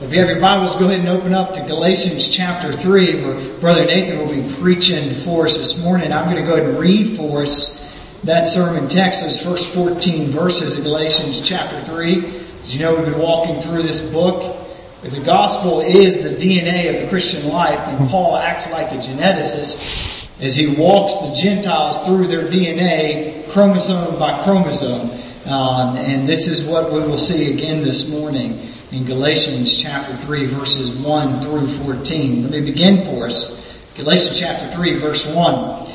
If you have your Bibles, go ahead and open up to Galatians chapter 3, where Brother Nathan will be preaching for us this morning. I'm going to go ahead and read for us that sermon text, those first 14 verses of Galatians chapter 3. As you know, we've been walking through this book. If the gospel is the DNA of the Christian life, then Paul acts like a geneticist as he walks the Gentiles through their DNA chromosome by chromosome. Um, and this is what we will see again this morning in Galatians chapter 3 verses 1 through 14. Let me begin for us. Galatians chapter 3 verse 1.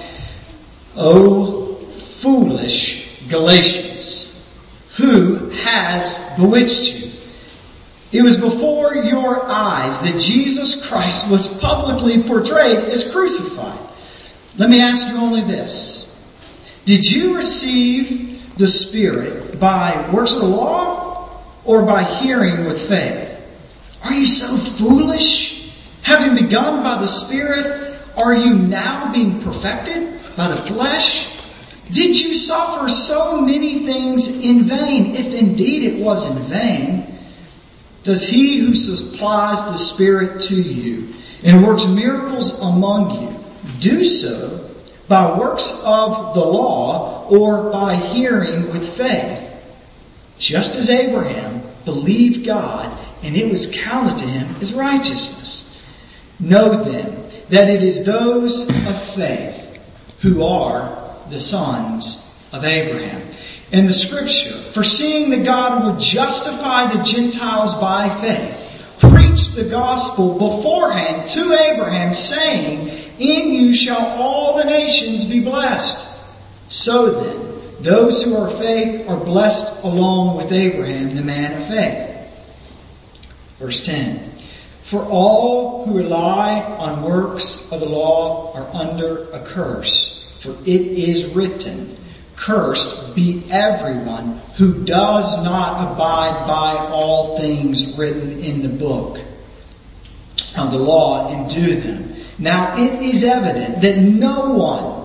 O foolish Galatians, who has bewitched you? It was before your eyes that Jesus Christ was publicly portrayed as crucified. Let me ask you only this. Did you receive the Spirit by works of the law or by hearing with faith? Are you so foolish? Having begun by the Spirit, are you now being perfected by the flesh? Did you suffer so many things in vain? If indeed it was in vain, does he who supplies the Spirit to you and works miracles among you do so by works of the law or by hearing with faith? Just as Abraham believed God and it was counted to him as righteousness. Know then that it is those of faith who are the sons of Abraham. In the scripture, foreseeing that God would justify the Gentiles by faith, preached the gospel beforehand to Abraham saying, in you shall all the nations be blessed. So then, those who are faith are blessed along with Abraham, the man of faith. Verse 10. For all who rely on works of the law are under a curse. For it is written, Cursed be everyone who does not abide by all things written in the book of the law and do them. Now it is evident that no one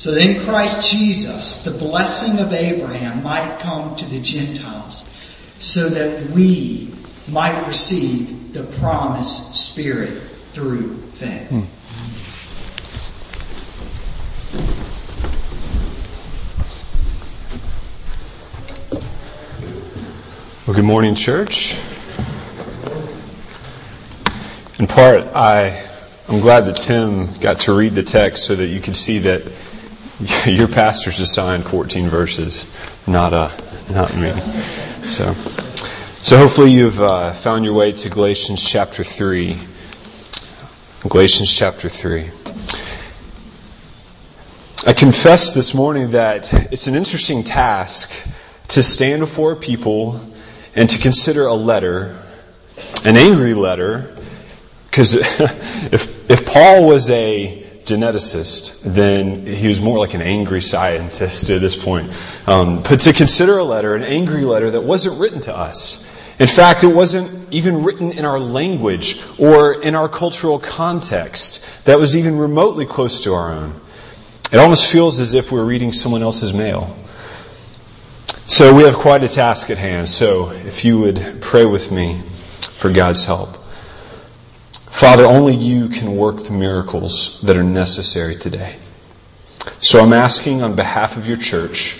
So that in Christ Jesus, the blessing of Abraham might come to the Gentiles, so that we might receive the promised Spirit through faith. Hmm. Well, good morning, church. In part, I, I'm glad that Tim got to read the text so that you could see that Your pastor's assigned 14 verses, not uh, not me. So, so hopefully you've uh, found your way to Galatians chapter three. Galatians chapter three. I confess this morning that it's an interesting task to stand before people and to consider a letter, an angry letter, because if if Paul was a geneticist, then he was more like an angry scientist at this point. Um, but to consider a letter, an angry letter that wasn't written to us. In fact, it wasn't even written in our language or in our cultural context that was even remotely close to our own. It almost feels as if we're reading someone else's mail. So we have quite a task at hand. So if you would pray with me for God's help. Father, only you can work the miracles that are necessary today. So I'm asking on behalf of your church,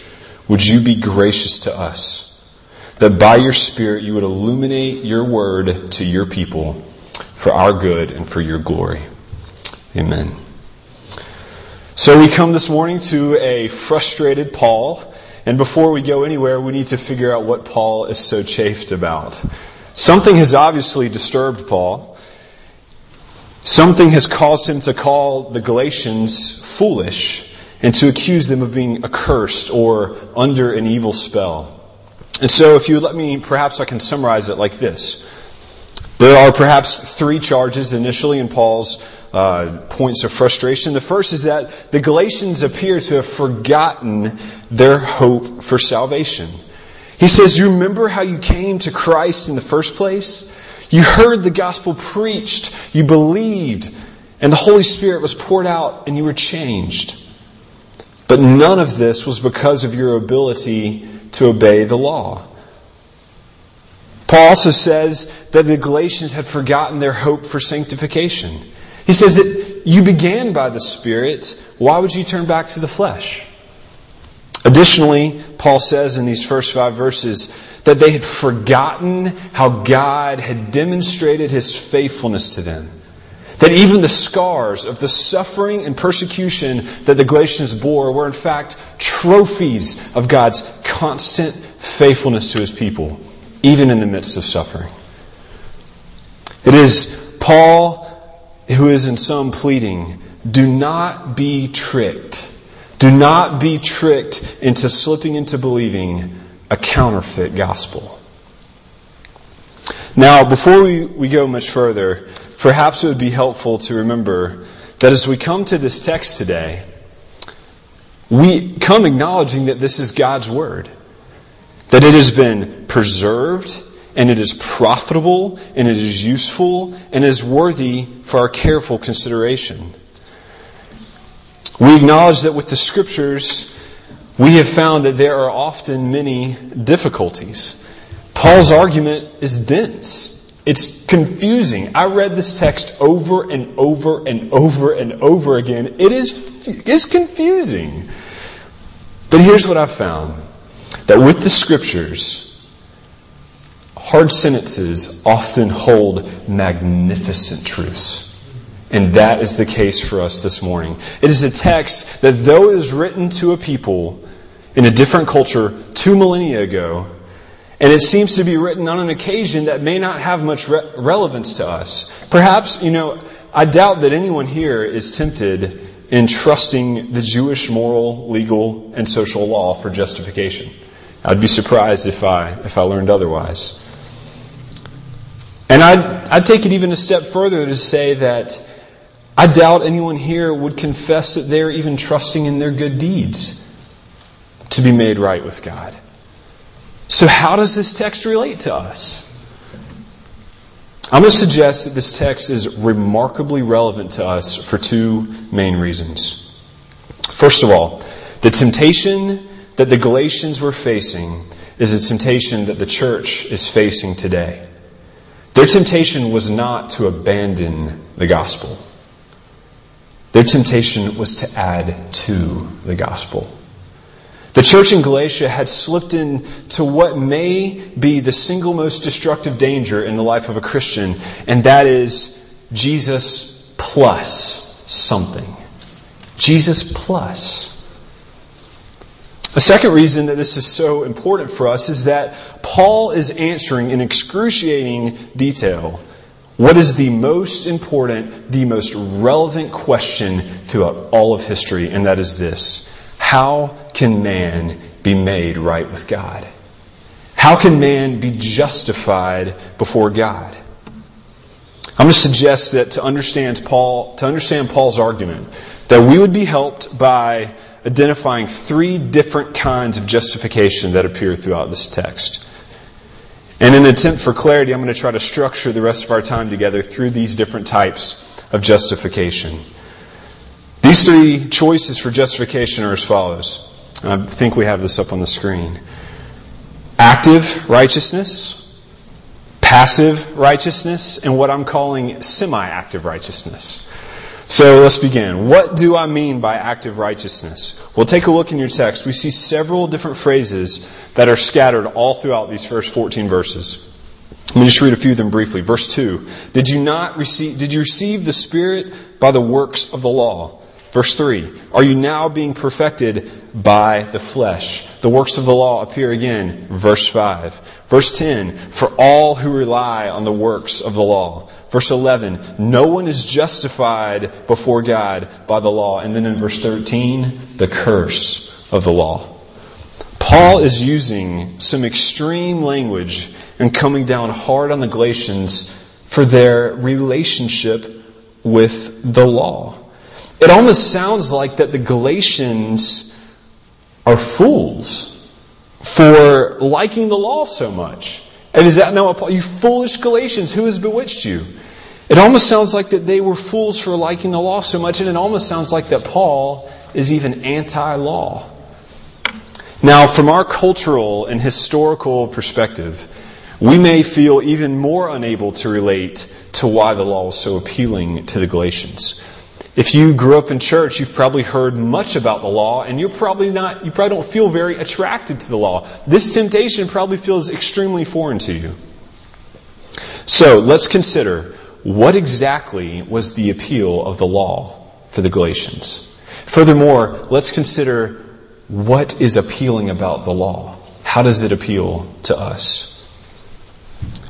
would you be gracious to us? That by your Spirit you would illuminate your word to your people for our good and for your glory. Amen. So we come this morning to a frustrated Paul, and before we go anywhere, we need to figure out what Paul is so chafed about. Something has obviously disturbed Paul. Something has caused him to call the Galatians foolish and to accuse them of being accursed or under an evil spell. And so if you let me, perhaps I can summarize it like this. There are perhaps three charges initially in Paul's uh, points of frustration. The first is that the Galatians appear to have forgotten their hope for salvation. He says, Do You remember how you came to Christ in the first place? You heard the gospel preached, you believed, and the Holy Spirit was poured out, and you were changed. But none of this was because of your ability to obey the law. Paul also says that the Galatians had forgotten their hope for sanctification. He says that you began by the Spirit. Why would you turn back to the flesh? Additionally, Paul says in these first five verses that they had forgotten how God had demonstrated his faithfulness to them. That even the scars of the suffering and persecution that the Galatians bore were in fact trophies of God's constant faithfulness to his people, even in the midst of suffering. It is Paul who is in some pleading, do not be tricked. Do not be tricked into slipping into believing a counterfeit gospel. Now, before we, we go much further, perhaps it would be helpful to remember that as we come to this text today, we come acknowledging that this is God's Word, that it has been preserved and it is profitable and it is useful and is worthy for our careful consideration. We acknowledge that with the scriptures, we have found that there are often many difficulties. Paul's argument is dense. It's confusing. I read this text over and over and over and over again. It is, it's confusing. But here's what I've found. That with the scriptures, hard sentences often hold magnificent truths. And that is the case for us this morning. It is a text that though it is written to a people in a different culture two millennia ago, and it seems to be written on an occasion that may not have much re- relevance to us. Perhaps, you know, I doubt that anyone here is tempted in trusting the Jewish moral, legal, and social law for justification. I'd be surprised if I, if I learned otherwise. And I'd, I'd take it even a step further to say that I doubt anyone here would confess that they're even trusting in their good deeds to be made right with God. So, how does this text relate to us? I'm going to suggest that this text is remarkably relevant to us for two main reasons. First of all, the temptation that the Galatians were facing is a temptation that the church is facing today. Their temptation was not to abandon the gospel. Their temptation was to add to the gospel. The church in Galatia had slipped into what may be the single most destructive danger in the life of a Christian, and that is Jesus plus something. Jesus plus. A second reason that this is so important for us is that Paul is answering in excruciating detail what is the most important, the most relevant question throughout all of history, and that is this. How can man be made right with God? How can man be justified before God? I'm going to suggest that to understand Paul, to understand Paul's argument, that we would be helped by identifying three different kinds of justification that appear throughout this text. And in an attempt for clarity, I'm going to try to structure the rest of our time together through these different types of justification. These three choices for justification are as follows. I think we have this up on the screen. Active righteousness, passive righteousness, and what I'm calling semi-active righteousness. So let's begin. What do I mean by active righteousness? Well, take a look in your text. We see several different phrases that are scattered all throughout these first 14 verses. Let me just read a few of them briefly. Verse 2. Did you not receive, did you receive the Spirit by the works of the law? Verse 3 Are you now being perfected by the flesh? The works of the law appear again. Verse 5. Verse 10 For all who rely on the works of the law. Verse 11 No one is justified before God by the law. And then in verse 13, the curse of the law. Paul is using some extreme language and coming down hard on the Galatians for their relationship with the law. It almost sounds like that the Galatians are fools for liking the law so much. And is that now, you foolish Galatians, who has bewitched you? It almost sounds like that they were fools for liking the law so much, and it almost sounds like that Paul is even anti-law. Now, from our cultural and historical perspective, we may feel even more unable to relate to why the law was so appealing to the Galatians. If you grew up in church, you've probably heard much about the law, and you're probably not, you probably don't feel very attracted to the law. This temptation probably feels extremely foreign to you. So, let's consider what exactly was the appeal of the law for the Galatians. Furthermore, let's consider what is appealing about the law. How does it appeal to us?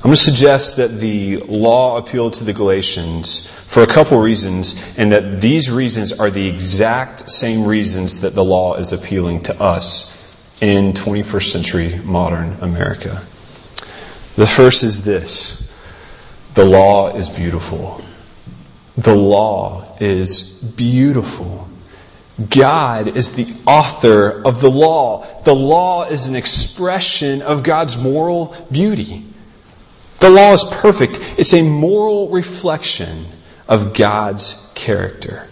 I'm going to suggest that the law appealed to the Galatians for a couple reasons, and that these reasons are the exact same reasons that the law is appealing to us in 21st century modern America. The first is this. The law is beautiful. The law is beautiful. God is the author of the law. The law is an expression of God's moral beauty. The law is perfect. It's a moral reflection of God's character.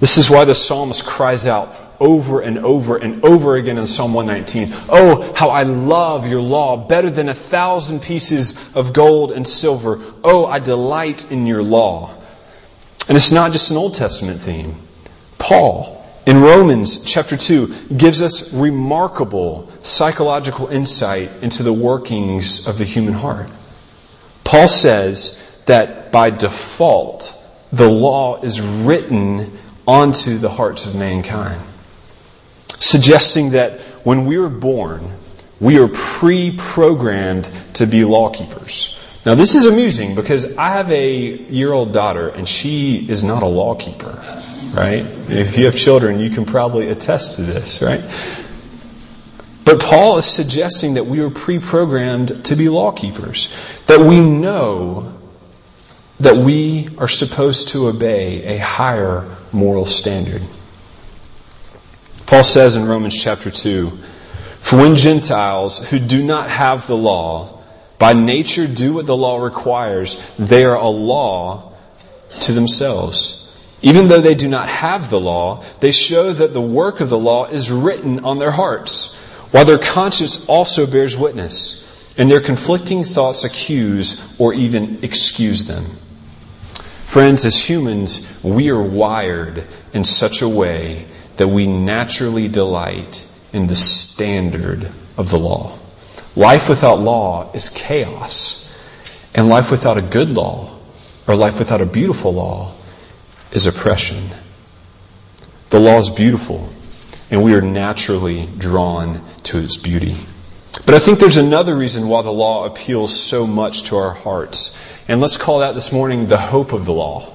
This is why the psalmist cries out over and over and over again in Psalm 119. Oh, how I love your law better than a thousand pieces of gold and silver. Oh, I delight in your law. And it's not just an Old Testament theme. Paul, in Romans chapter 2 gives us remarkable psychological insight into the workings of the human heart. Paul says that by default, the law is written onto the hearts of mankind, suggesting that when we are born, we are pre-programmed to be lawkeepers. Now this is amusing because I have a year old daughter and she is not a lawkeeper right? If you have children, you can probably attest to this, right? But Paul is suggesting that we are pre-programmed to be lawkeepers. That we know that we are supposed to obey a higher moral standard. Paul says in Romans chapter 2, For when Gentiles who do not have the law, by nature do what the law requires, they are a law to themselves even though they do not have the law, they show that the work of the law is written on their hearts, while their conscience also bears witness, and their conflicting thoughts accuse or even excuse them. Friends, as humans, we are wired in such a way that we naturally delight in the standard of the law. Life without law is chaos, and life without a good law, or life without a beautiful law, is oppression. The law is beautiful, and we are naturally drawn to its beauty. But I think there's another reason why the law appeals so much to our hearts. And let's call that this morning the hope of the law.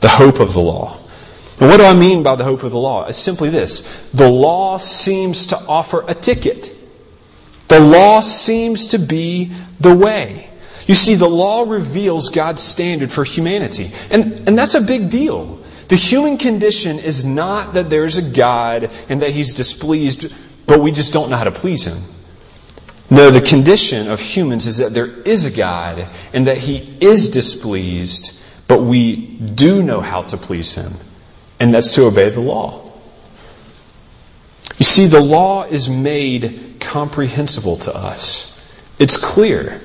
The hope of the law. And what do I mean by the hope of the law? It's simply this. The law seems to offer a ticket. The law seems to be the way. You see, the law reveals God's standard for humanity. And, and that's a big deal. The human condition is not that there's a God and that He's displeased, but we just don't know how to please Him. No, the condition of humans is that there is a God and that He is displeased, but we do know how to please Him. And that's to obey the law. You see, the law is made comprehensible to us. It's clear.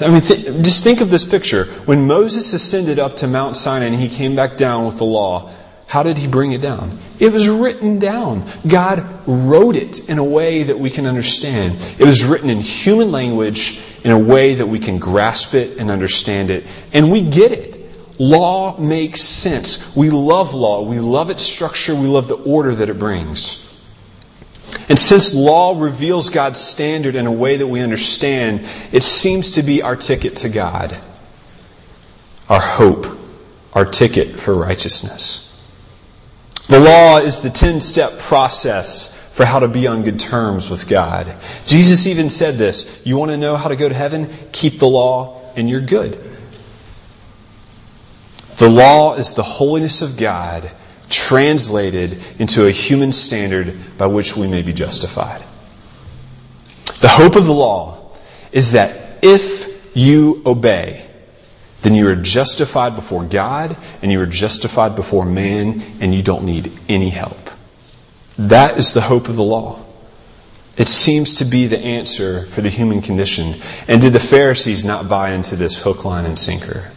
I mean, th- just think of this picture. When Moses ascended up to Mount Sinai and he came back down with the law, how did he bring it down? It was written down. God wrote it in a way that we can understand. It was written in human language in a way that we can grasp it and understand it. And we get it. Law makes sense. We love law. We love its structure. We love the order that it brings. And since law reveals God's standard in a way that we understand, it seems to be our ticket to God, our hope, our ticket for righteousness. The law is the 10 step process for how to be on good terms with God. Jesus even said this You want to know how to go to heaven? Keep the law and you're good. The law is the holiness of God translated into a human standard by which we may be justified. The hope of the law is that if you obey, then you are justified before God and you are justified before man and you don't need any help. That is the hope of the law. It seems to be the answer for the human condition. And did the Pharisees not buy into this hook, line, and sinker?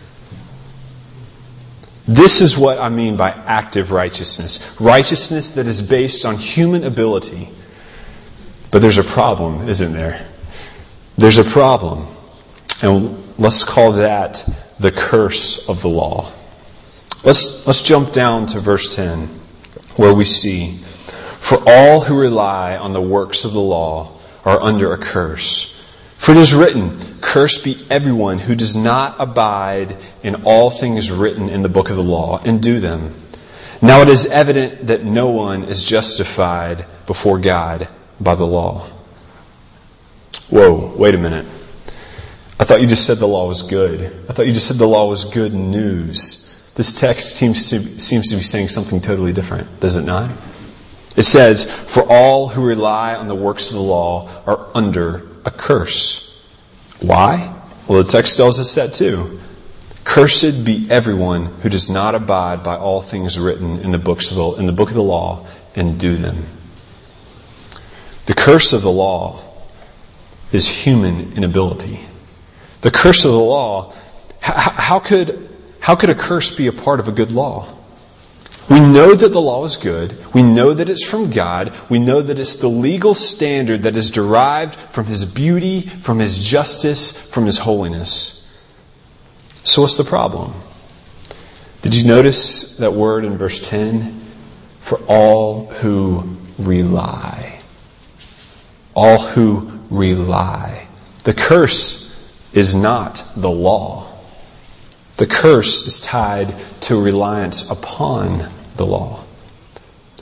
This is what I mean by active righteousness. Righteousness that is based on human ability. But there's a problem, isn't there? There's a problem. And let's call that the curse of the law. Let's, let's jump down to verse 10, where we see, For all who rely on the works of the law are under a curse. For it is written, Cursed be everyone who does not abide in all things written in the book of the law and do them. Now it is evident that no one is justified before God by the law. Whoa, wait a minute. I thought you just said the law was good. I thought you just said the law was good news. This text seems to, seems to be saying something totally different, does it not? It says, For all who rely on the works of the law are under a curse. Why? Well, the text tells us that too. Cursed be everyone who does not abide by all things written in the books of the, in the book of the law and do them. The curse of the law is human inability. The curse of the law, how could, how could a curse be a part of a good law? We know that the law is good. We know that it's from God. We know that it's the legal standard that is derived from His beauty, from His justice, from His holiness. So what's the problem? Did you notice that word in verse 10? For all who rely. All who rely. The curse is not the law. The curse is tied to reliance upon the law.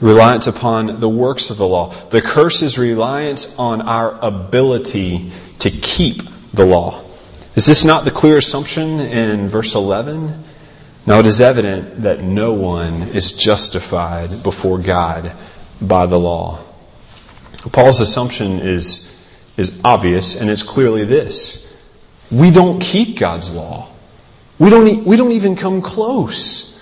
Reliance upon the works of the law. The curse is reliance on our ability to keep the law. Is this not the clear assumption in verse 11? Now it is evident that no one is justified before God by the law. Paul's assumption is, is obvious and it's clearly this. We don't keep God's law. We don't, we don't even come close.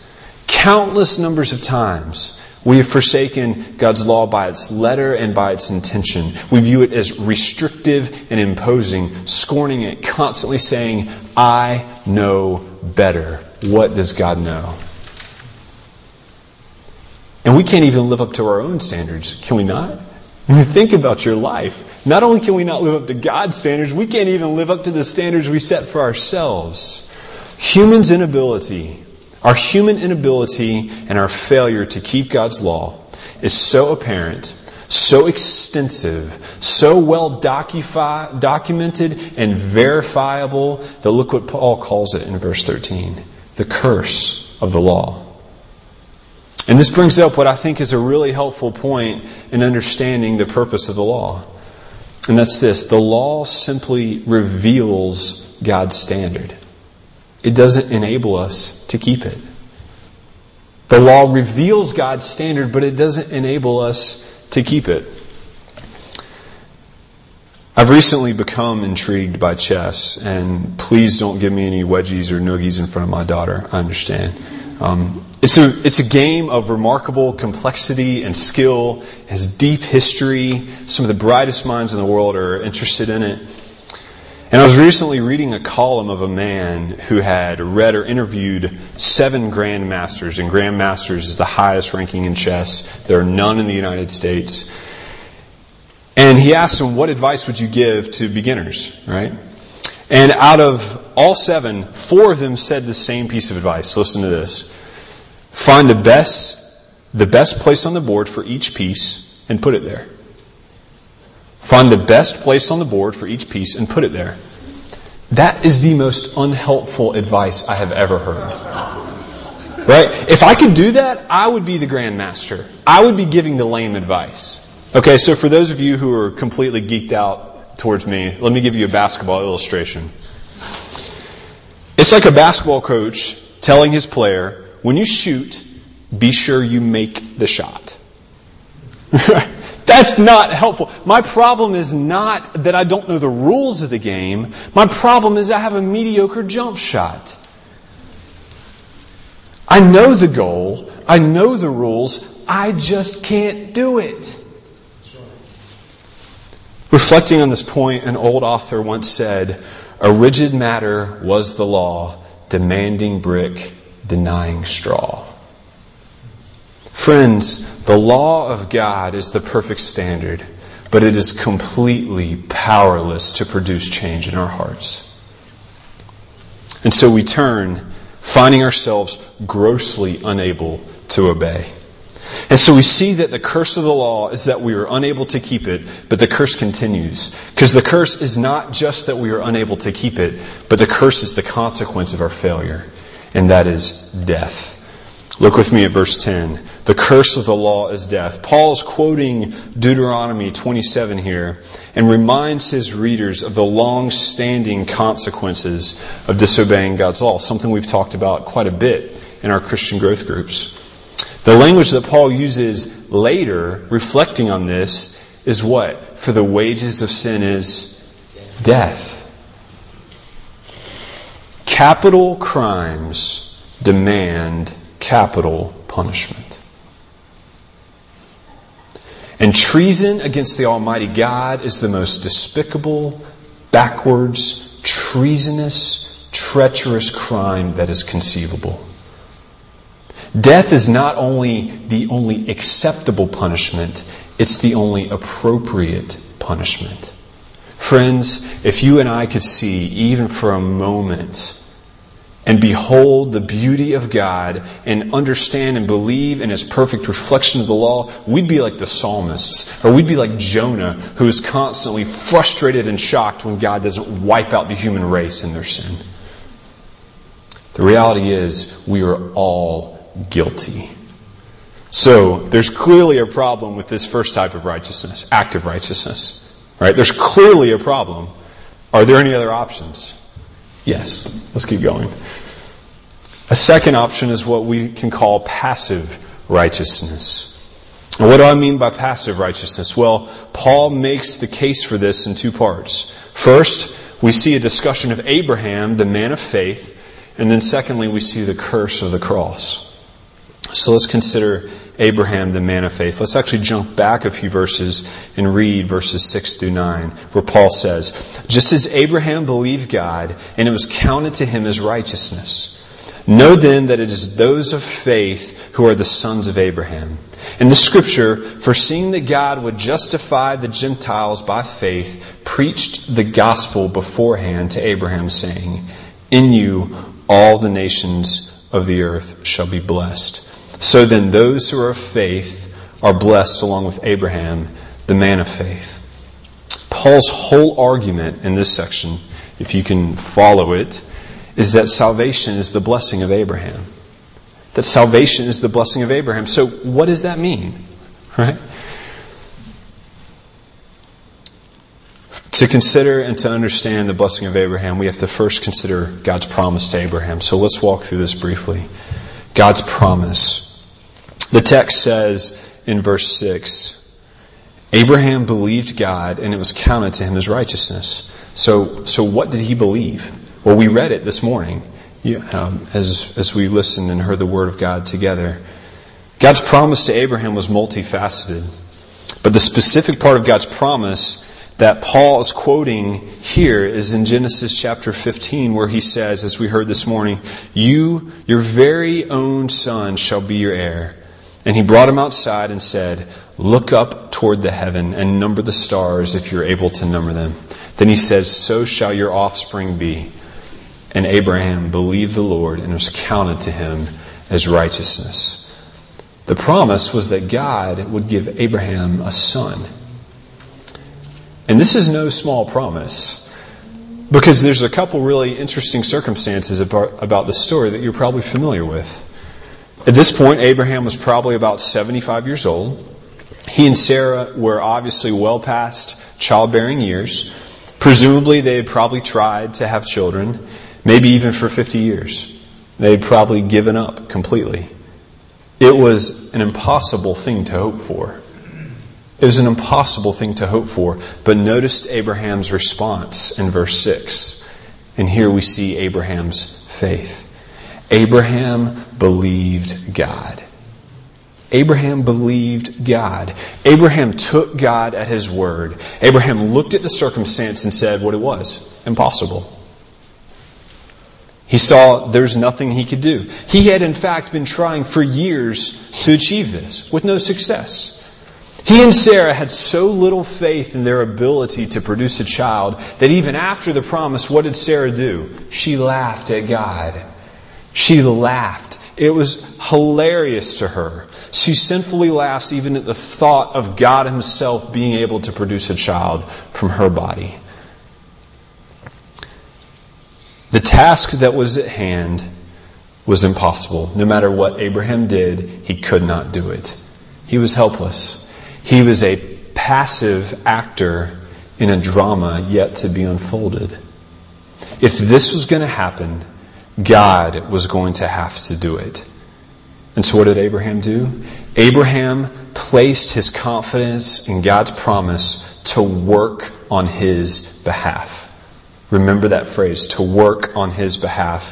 Countless numbers of times, we have forsaken God's law by its letter and by its intention. We view it as restrictive and imposing, scorning it, constantly saying, I know better. What does God know? And we can't even live up to our own standards, can we not? You think about your life, not only can we not live up to God's standards, we can't even live up to the standards we set for ourselves. Humans' inability, our human inability and our failure to keep God's law is so apparent, so extensive, so well documented and verifiable that look what Paul calls it in verse 13 the curse of the law. And this brings up what I think is a really helpful point in understanding the purpose of the law. And that's this the law simply reveals God's standard, it doesn't enable us to keep it. The law reveals God's standard, but it doesn't enable us to keep it. I've recently become intrigued by chess, and please don't give me any wedgies or noogies in front of my daughter. I understand. Um, it's a, it's a game of remarkable complexity and skill, has deep history. Some of the brightest minds in the world are interested in it. And I was recently reading a column of a man who had read or interviewed seven grandmasters, and grandmasters is the highest ranking in chess. There are none in the United States. And he asked them, what advice would you give to beginners, right? And out of all seven, four of them said the same piece of advice. Listen to this. Find the best, the best place on the board for each piece and put it there. Find the best place on the board for each piece and put it there. That is the most unhelpful advice I have ever heard. Right? If I could do that, I would be the grandmaster. I would be giving the lame advice. Okay, so for those of you who are completely geeked out towards me, let me give you a basketball illustration. It's like a basketball coach telling his player, when you shoot, be sure you make the shot. That's not helpful. My problem is not that I don't know the rules of the game. My problem is I have a mediocre jump shot. I know the goal. I know the rules. I just can't do it. Reflecting on this point, an old author once said, a rigid matter was the law, demanding brick, denying straw. Friends, the law of God is the perfect standard, but it is completely powerless to produce change in our hearts. And so we turn, finding ourselves grossly unable to obey. And so we see that the curse of the law is that we are unable to keep it, but the curse continues. Because the curse is not just that we are unable to keep it, but the curse is the consequence of our failure, and that is death. Look with me at verse 10. The curse of the law is death. Paul is quoting Deuteronomy 27 here and reminds his readers of the long standing consequences of disobeying God's law, something we've talked about quite a bit in our Christian growth groups. The language that Paul uses later, reflecting on this, is what? For the wages of sin is death. Capital crimes demand capital punishment. And treason against the Almighty God is the most despicable, backwards, treasonous, treacherous crime that is conceivable. Death is not only the only acceptable punishment, it's the only appropriate punishment. Friends, if you and I could see, even for a moment, and behold the beauty of God and understand and believe in its perfect reflection of the law, we'd be like the psalmists, or we'd be like Jonah, who is constantly frustrated and shocked when God doesn't wipe out the human race in their sin. The reality is, we are all guilty. So, there's clearly a problem with this first type of righteousness, active righteousness. Right? There's clearly a problem. Are there any other options? Yes. Let's keep going. A second option is what we can call passive righteousness. And what do I mean by passive righteousness? Well, Paul makes the case for this in two parts. First, we see a discussion of Abraham, the man of faith, and then secondly, we see the curse of the cross. So let's consider Abraham, the man of faith. Let's actually jump back a few verses and read verses 6 through 9, where Paul says, Just as Abraham believed God, and it was counted to him as righteousness. Know then that it is those of faith who are the sons of Abraham. And the scripture, foreseeing that God would justify the Gentiles by faith, preached the gospel beforehand to Abraham, saying, In you all the nations of the earth shall be blessed. So then, those who are of faith are blessed along with Abraham, the man of faith. Paul's whole argument in this section, if you can follow it, is that salvation is the blessing of Abraham. That salvation is the blessing of Abraham. So, what does that mean? Right? To consider and to understand the blessing of Abraham, we have to first consider God's promise to Abraham. So let's walk through this briefly. God's promise. The text says in verse 6 Abraham believed God and it was counted to him as righteousness. So, so what did he believe? Well, we read it this morning um, as, as we listened and heard the word of God together. God's promise to Abraham was multifaceted. But the specific part of God's promise that Paul is quoting here is in Genesis chapter 15 where he says, as we heard this morning, you, your very own son shall be your heir. And he brought him outside and said, Look up toward the heaven and number the stars if you're able to number them. Then he says, So shall your offspring be. And Abraham believed the Lord and was counted to him as righteousness. The promise was that God would give Abraham a son. And this is no small promise because there's a couple really interesting circumstances about, about the story that you're probably familiar with. At this point, Abraham was probably about 75 years old. He and Sarah were obviously well past childbearing years. Presumably, they had probably tried to have children, maybe even for 50 years. They'd probably given up completely. It was an impossible thing to hope for. It was an impossible thing to hope for. But notice Abraham's response in verse 6. And here we see Abraham's faith. Abraham believed God. Abraham believed God. Abraham took God at his word. Abraham looked at the circumstance and said what it was impossible. He saw there's nothing he could do. He had in fact been trying for years to achieve this with no success. He and Sarah had so little faith in their ability to produce a child that even after the promise, what did Sarah do? She laughed at God. She laughed. It was hilarious to her. She sinfully laughs even at the thought of God Himself being able to produce a child from her body. The task that was at hand was impossible. No matter what Abraham did, he could not do it. He was helpless. He was a passive actor in a drama yet to be unfolded. If this was going to happen, God was going to have to do it. And so what did Abraham do? Abraham placed his confidence in God's promise to work on his behalf. Remember that phrase, to work on his behalf,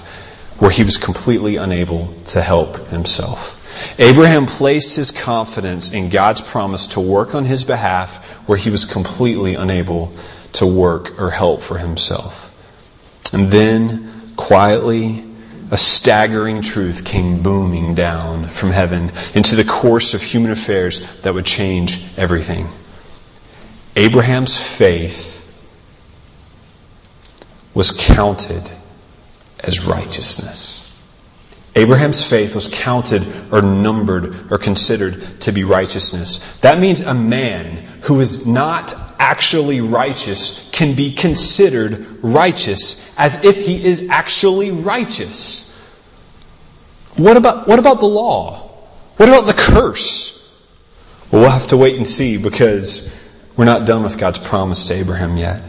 where he was completely unable to help himself. Abraham placed his confidence in God's promise to work on his behalf where he was completely unable to work or help for himself. And then, quietly, a staggering truth came booming down from heaven into the course of human affairs that would change everything. Abraham's faith was counted as righteousness. Abraham's faith was counted or numbered or considered to be righteousness. That means a man who is not actually righteous can be considered righteous as if he is actually righteous. What about, what about the law? What about the curse? Well, we'll have to wait and see because we're not done with God's promise to Abraham yet.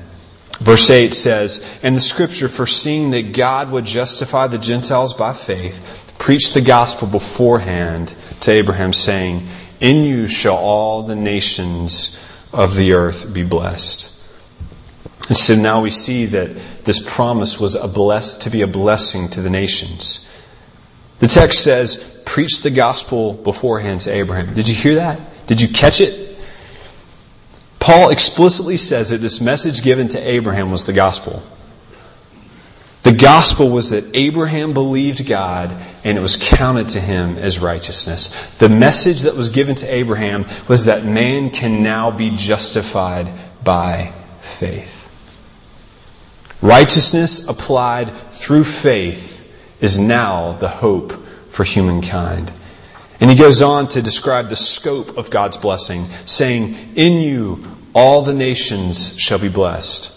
Verse 8 says, And the scripture, foreseeing that God would justify the Gentiles by faith, preached the gospel beforehand to Abraham, saying, In you shall all the nations of the earth be blessed. And so now we see that this promise was a bless, to be a blessing to the nations. The text says, preach the gospel beforehand to Abraham. Did you hear that? Did you catch it? Paul explicitly says that this message given to Abraham was the gospel. The gospel was that Abraham believed God and it was counted to him as righteousness. The message that was given to Abraham was that man can now be justified by faith. Righteousness applied through faith is now the hope for humankind. And he goes on to describe the scope of God's blessing, saying, In you all the nations shall be blessed.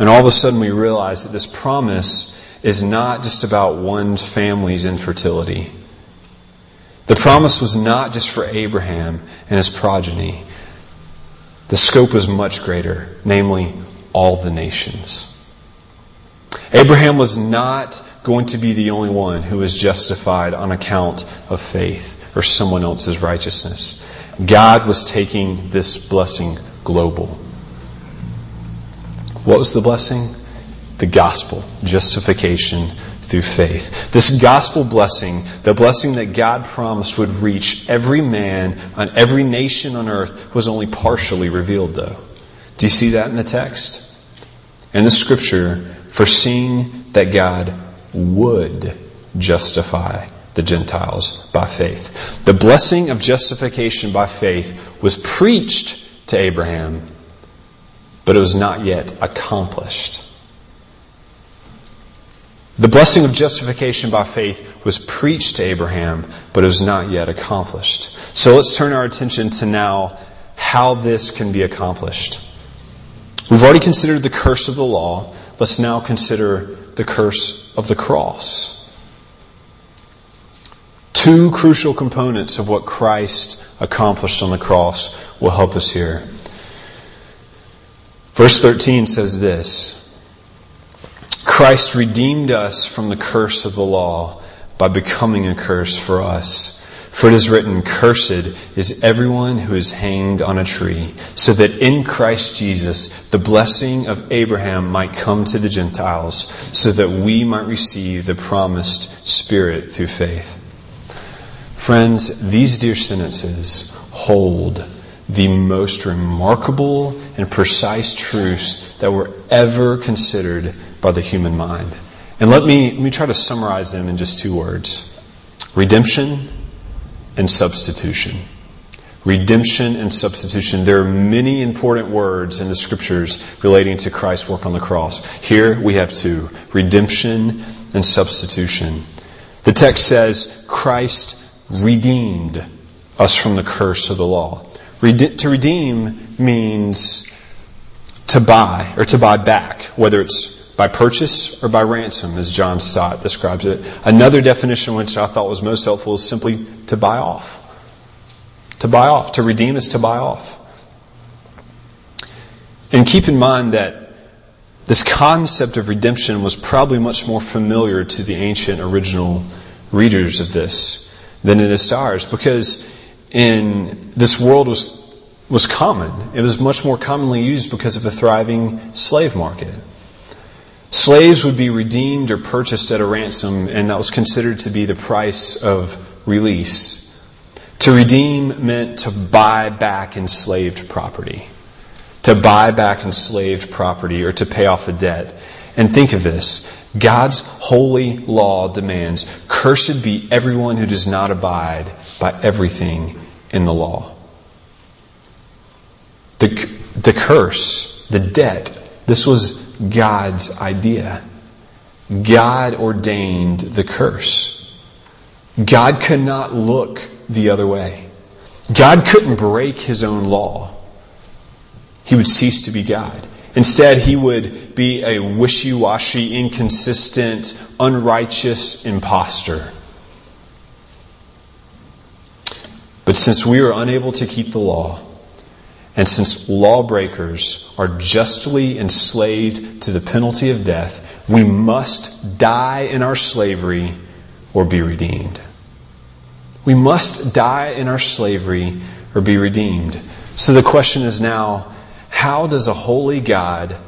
And all of a sudden we realize that this promise is not just about one family's infertility. The promise was not just for Abraham and his progeny. The scope was much greater, namely all the nations. Abraham was not going to be the only one who was justified on account of faith or someone else's righteousness. God was taking this blessing global. What was the blessing? The gospel, justification through faith. This gospel blessing, the blessing that God promised would reach every man on every nation on earth, was only partially revealed, though. Do you see that in the text? In the scripture, foreseeing that God would justify the Gentiles by faith. The blessing of justification by faith was preached to Abraham, but it was not yet accomplished. The blessing of justification by faith was preached to Abraham, but it was not yet accomplished. So let's turn our attention to now how this can be accomplished. We've already considered the curse of the law. Let's now consider the curse of the cross. Two crucial components of what Christ accomplished on the cross will help us here. Verse 13 says this Christ redeemed us from the curse of the law by becoming a curse for us. For it is written, Cursed is everyone who is hanged on a tree, so that in Christ Jesus the blessing of Abraham might come to the Gentiles, so that we might receive the promised Spirit through faith. Friends, these dear sentences hold the most remarkable and precise truths that were ever considered by the human mind. And let me, let me try to summarize them in just two words. Redemption and substitution. Redemption and substitution. There are many important words in the scriptures relating to Christ's work on the cross. Here we have two. Redemption and substitution. The text says Christ redeemed us from the curse of the law. Rede- to redeem means to buy or to buy back, whether it's by purchase or by ransom, as John Stott describes it. Another definition, which I thought was most helpful, is simply to buy off. To buy off. To redeem is to buy off. And keep in mind that this concept of redemption was probably much more familiar to the ancient original readers of this than it is to ours, because in this world was was common. It was much more commonly used because of a thriving slave market. Slaves would be redeemed or purchased at a ransom, and that was considered to be the price of release. To redeem meant to buy back enslaved property. To buy back enslaved property or to pay off a debt. And think of this. God's holy law demands, cursed be everyone who does not abide by everything in the law. The, the curse, the debt, this was God's idea. God ordained the curse. God could not look the other way. God couldn't break his own law. He would cease to be God. Instead, he would be a wishy-washy, inconsistent, unrighteous impostor. But since we are unable to keep the law, and since lawbreakers are justly enslaved to the penalty of death, we must die in our slavery or be redeemed. We must die in our slavery or be redeemed. So the question is now, how does a holy God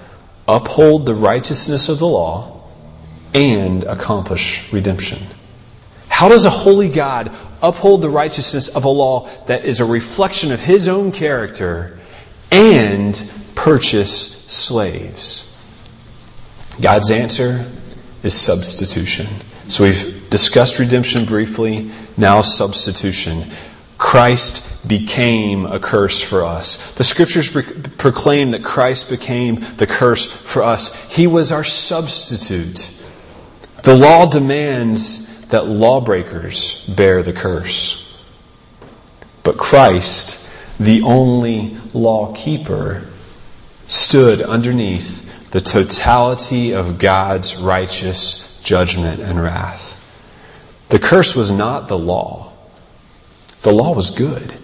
uphold the righteousness of the law and accomplish redemption? How does a holy God uphold the righteousness of a law that is a reflection of his own character and purchase slaves? God's answer is substitution. So we've discussed redemption briefly, now substitution. Christ became a curse for us. The scriptures proclaim that Christ became the curse for us. He was our substitute. The law demands that lawbreakers bear the curse. But Christ, the only law keeper, stood underneath the totality of God's righteous judgment and wrath. The curse was not the law. The law was good.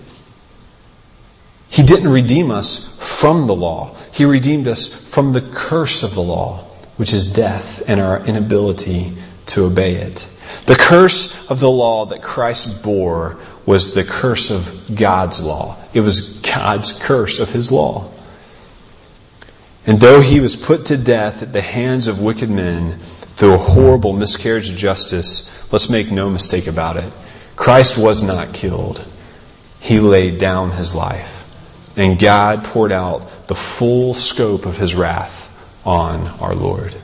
He didn't redeem us from the law. He redeemed us from the curse of the law, which is death and our inability to obey it. The curse of the law that Christ bore was the curse of God's law. It was God's curse of His law. And though He was put to death at the hands of wicked men through a horrible miscarriage of justice, let's make no mistake about it. Christ was not killed. He laid down His life. And God poured out the full scope of His wrath on our Lord.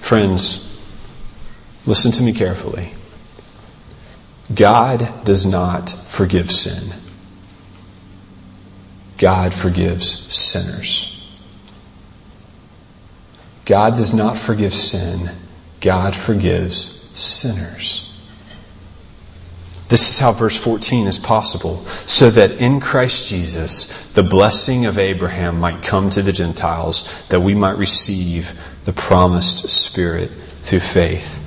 Friends, Listen to me carefully. God does not forgive sin. God forgives sinners. God does not forgive sin. God forgives sinners. This is how verse 14 is possible, so that in Christ Jesus, the blessing of Abraham might come to the Gentiles, that we might receive the promised Spirit through faith.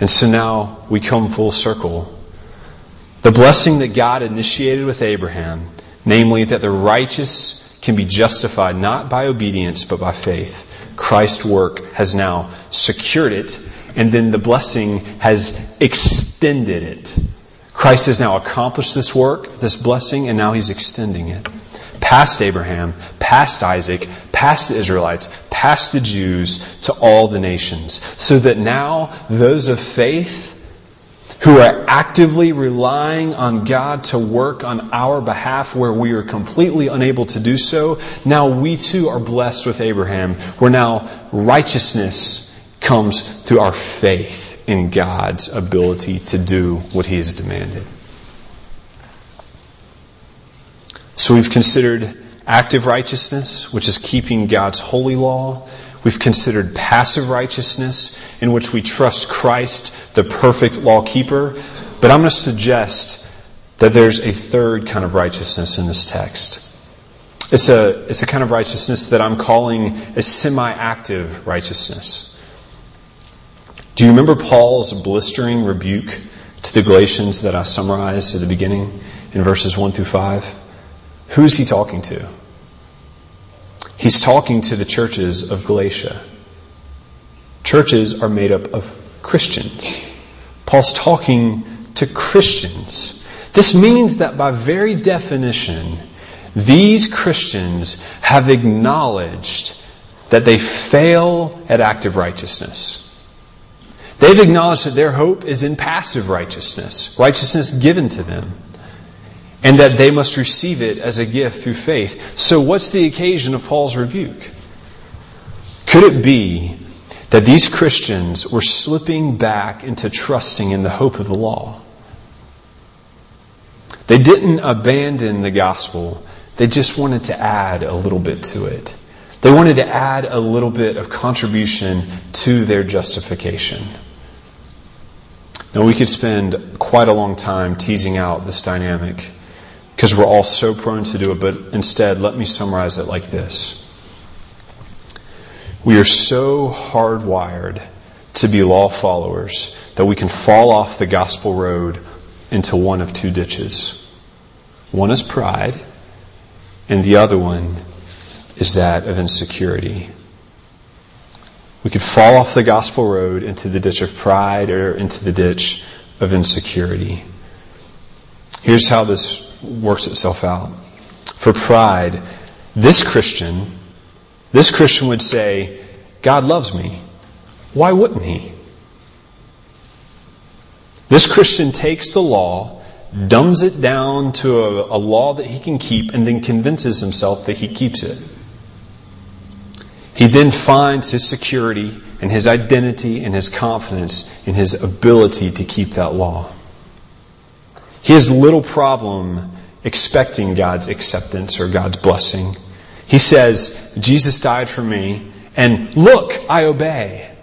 And so now we come full circle. The blessing that God initiated with Abraham, namely that the righteous can be justified not by obedience but by faith. Christ's work has now secured it and then the blessing has extended it. Christ has now accomplished this work, this blessing, and now he's extending it. Past Abraham, past Isaac, past the Israelites, past the Jews, to all the nations. So that now those of faith who are actively relying on God to work on our behalf where we are completely unable to do so, now we too are blessed with Abraham, where now righteousness comes through our faith in God's ability to do what he has demanded. So we've considered active righteousness, which is keeping God's holy law. We've considered passive righteousness, in which we trust Christ, the perfect law keeper. But I'm going to suggest that there's a third kind of righteousness in this text. It's a, it's a kind of righteousness that I'm calling a semi-active righteousness. Do you remember Paul's blistering rebuke to the Galatians that I summarized at the beginning in verses 1 through 5? Who is he talking to? He's talking to the churches of Galatia. Churches are made up of Christians. Paul's talking to Christians. This means that by very definition, these Christians have acknowledged that they fail at active righteousness. They've acknowledged that their hope is in passive righteousness, righteousness given to them and that they must receive it as a gift through faith. So what's the occasion of Paul's rebuke? Could it be that these Christians were slipping back into trusting in the hope of the law? They didn't abandon the gospel. They just wanted to add a little bit to it. They wanted to add a little bit of contribution to their justification. Now, we could spend quite a long time teasing out this dynamic because we're all so prone to do it, but instead, let me summarize it like this. We are so hardwired to be law followers that we can fall off the gospel road into one of two ditches. One is pride, and the other one is that of insecurity. We could fall off the gospel road into the ditch of pride or into the ditch of insecurity. Here's how this works itself out. For pride, this Christian, this Christian would say, God loves me. Why wouldn't he? This Christian takes the law, dumbs it down to a, a, law that he can keep, and then convinces himself that he keeps it. He then finds his security and his identity and his confidence in his ability to keep that law. He has little problem expecting God's acceptance or God's blessing. He says, Jesus died for me, and look, I obey.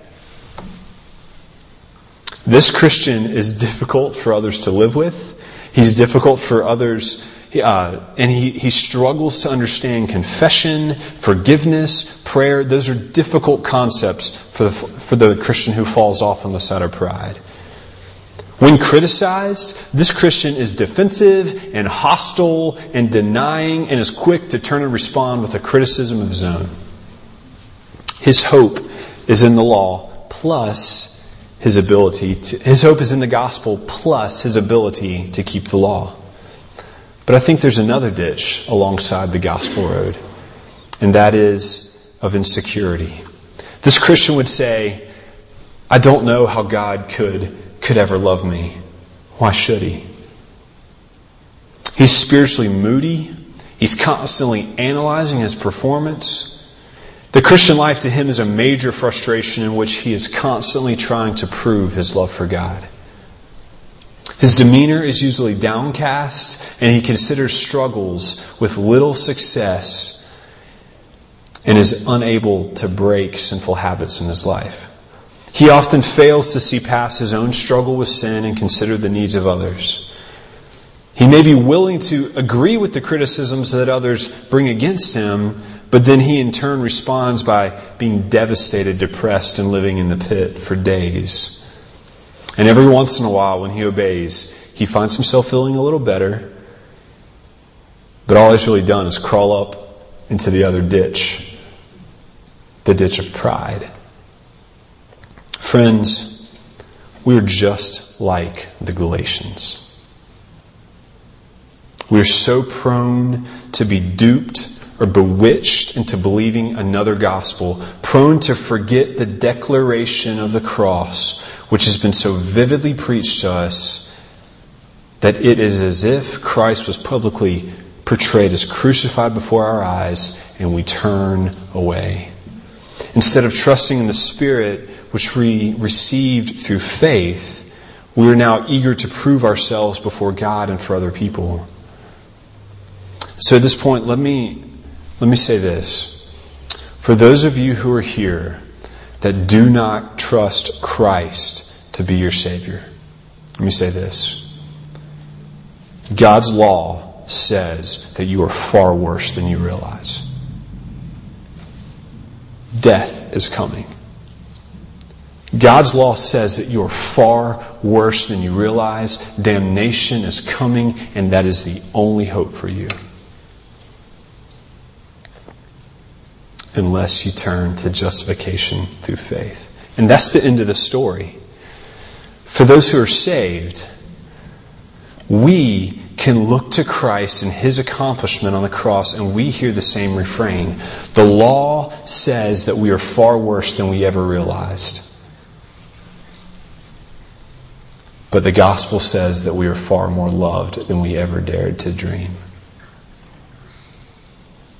This Christian is difficult for others to live with. He's difficult for others, uh, and he, he struggles to understand confession, forgiveness, prayer. Those are difficult concepts for the, for the Christian who falls off on the side of pride. When criticized, this Christian is defensive and hostile and denying and is quick to turn and respond with a criticism of his own. His hope is in the law plus his ability to, his hope is in the gospel plus his ability to keep the law. But I think there's another ditch alongside the gospel road, and that is of insecurity. This Christian would say, I don't know how God could could ever love me. Why should he? He's spiritually moody. He's constantly analyzing his performance. The Christian life to him is a major frustration in which he is constantly trying to prove his love for God. His demeanor is usually downcast and he considers struggles with little success and is unable to break sinful habits in his life. He often fails to see past his own struggle with sin and consider the needs of others. He may be willing to agree with the criticisms that others bring against him, but then he in turn responds by being devastated, depressed, and living in the pit for days. And every once in a while, when he obeys, he finds himself feeling a little better, but all he's really done is crawl up into the other ditch, the ditch of pride. Friends, we are just like the Galatians. We are so prone to be duped or bewitched into believing another gospel, prone to forget the declaration of the cross, which has been so vividly preached to us, that it is as if Christ was publicly portrayed as crucified before our eyes and we turn away. Instead of trusting in the Spirit, which we received through faith, we are now eager to prove ourselves before God and for other people. So at this point, let me, let me say this. For those of you who are here that do not trust Christ to be your Savior, let me say this. God's law says that you are far worse than you realize. Death is coming. God's law says that you're far worse than you realize. Damnation is coming, and that is the only hope for you. Unless you turn to justification through faith. And that's the end of the story. For those who are saved, we can look to Christ and His accomplishment on the cross and we hear the same refrain. The law says that we are far worse than we ever realized. But the gospel says that we are far more loved than we ever dared to dream.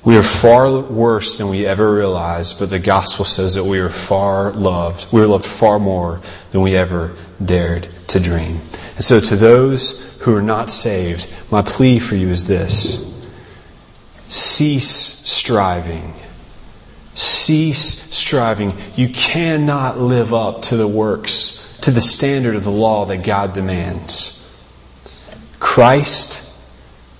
We are far worse than we ever realized, but the gospel says that we are far loved. We are loved far more than we ever dared to dream. And so to those who are not saved, my plea for you is this. Cease striving. Cease striving. You cannot live up to the works, to the standard of the law that God demands. Christ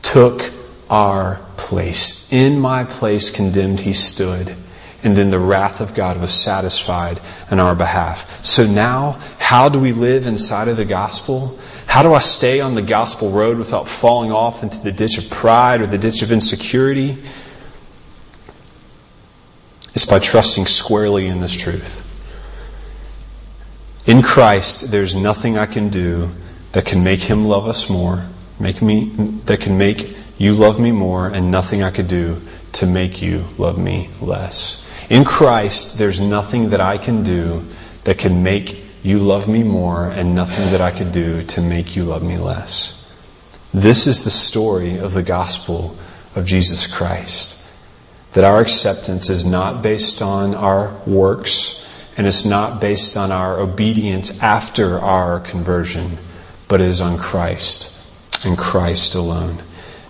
took our place. In my place condemned he stood. And then the wrath of God was satisfied on our behalf. So now, how do we live inside of the gospel? How do I stay on the gospel road without falling off into the ditch of pride or the ditch of insecurity? It's by trusting squarely in this truth. In Christ, there's nothing I can do that can make Him love us more, make me, that can make you love me more, and nothing I could do to make you love me less. In Christ, there's nothing that I can do that can make you love me more, and nothing that I could do to make you love me less. This is the story of the gospel of Jesus Christ. That our acceptance is not based on our works, and it's not based on our obedience after our conversion, but is on Christ and Christ alone.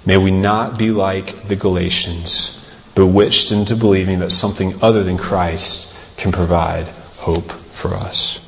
May we not be like the Galatians, bewitched into believing that something other than Christ can provide hope for us.